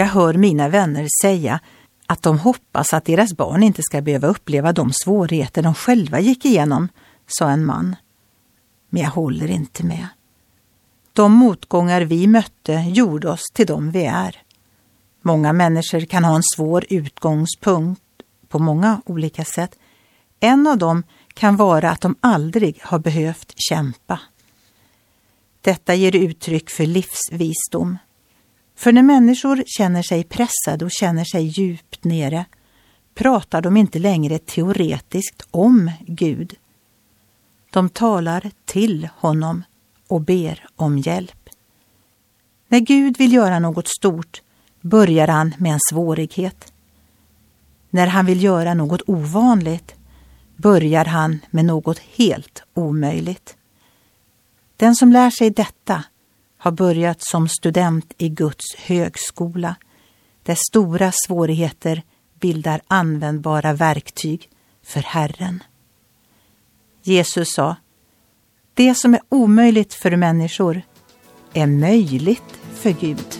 Jag hör mina vänner säga att de hoppas att deras barn inte ska behöva uppleva de svårigheter de själva gick igenom, sa en man. Men jag håller inte med. De motgångar vi mötte gjorde oss till de vi är. Många människor kan ha en svår utgångspunkt på många olika sätt. En av dem kan vara att de aldrig har behövt kämpa. Detta ger uttryck för livsvisdom. För när människor känner sig pressade och känner sig djupt nere pratar de inte längre teoretiskt om Gud. De talar till honom och ber om hjälp. När Gud vill göra något stort börjar han med en svårighet. När han vill göra något ovanligt börjar han med något helt omöjligt. Den som lär sig detta har börjat som student i Guds högskola, där stora svårigheter bildar användbara verktyg för Herren. Jesus sa, det som är omöjligt för människor är möjligt för Gud.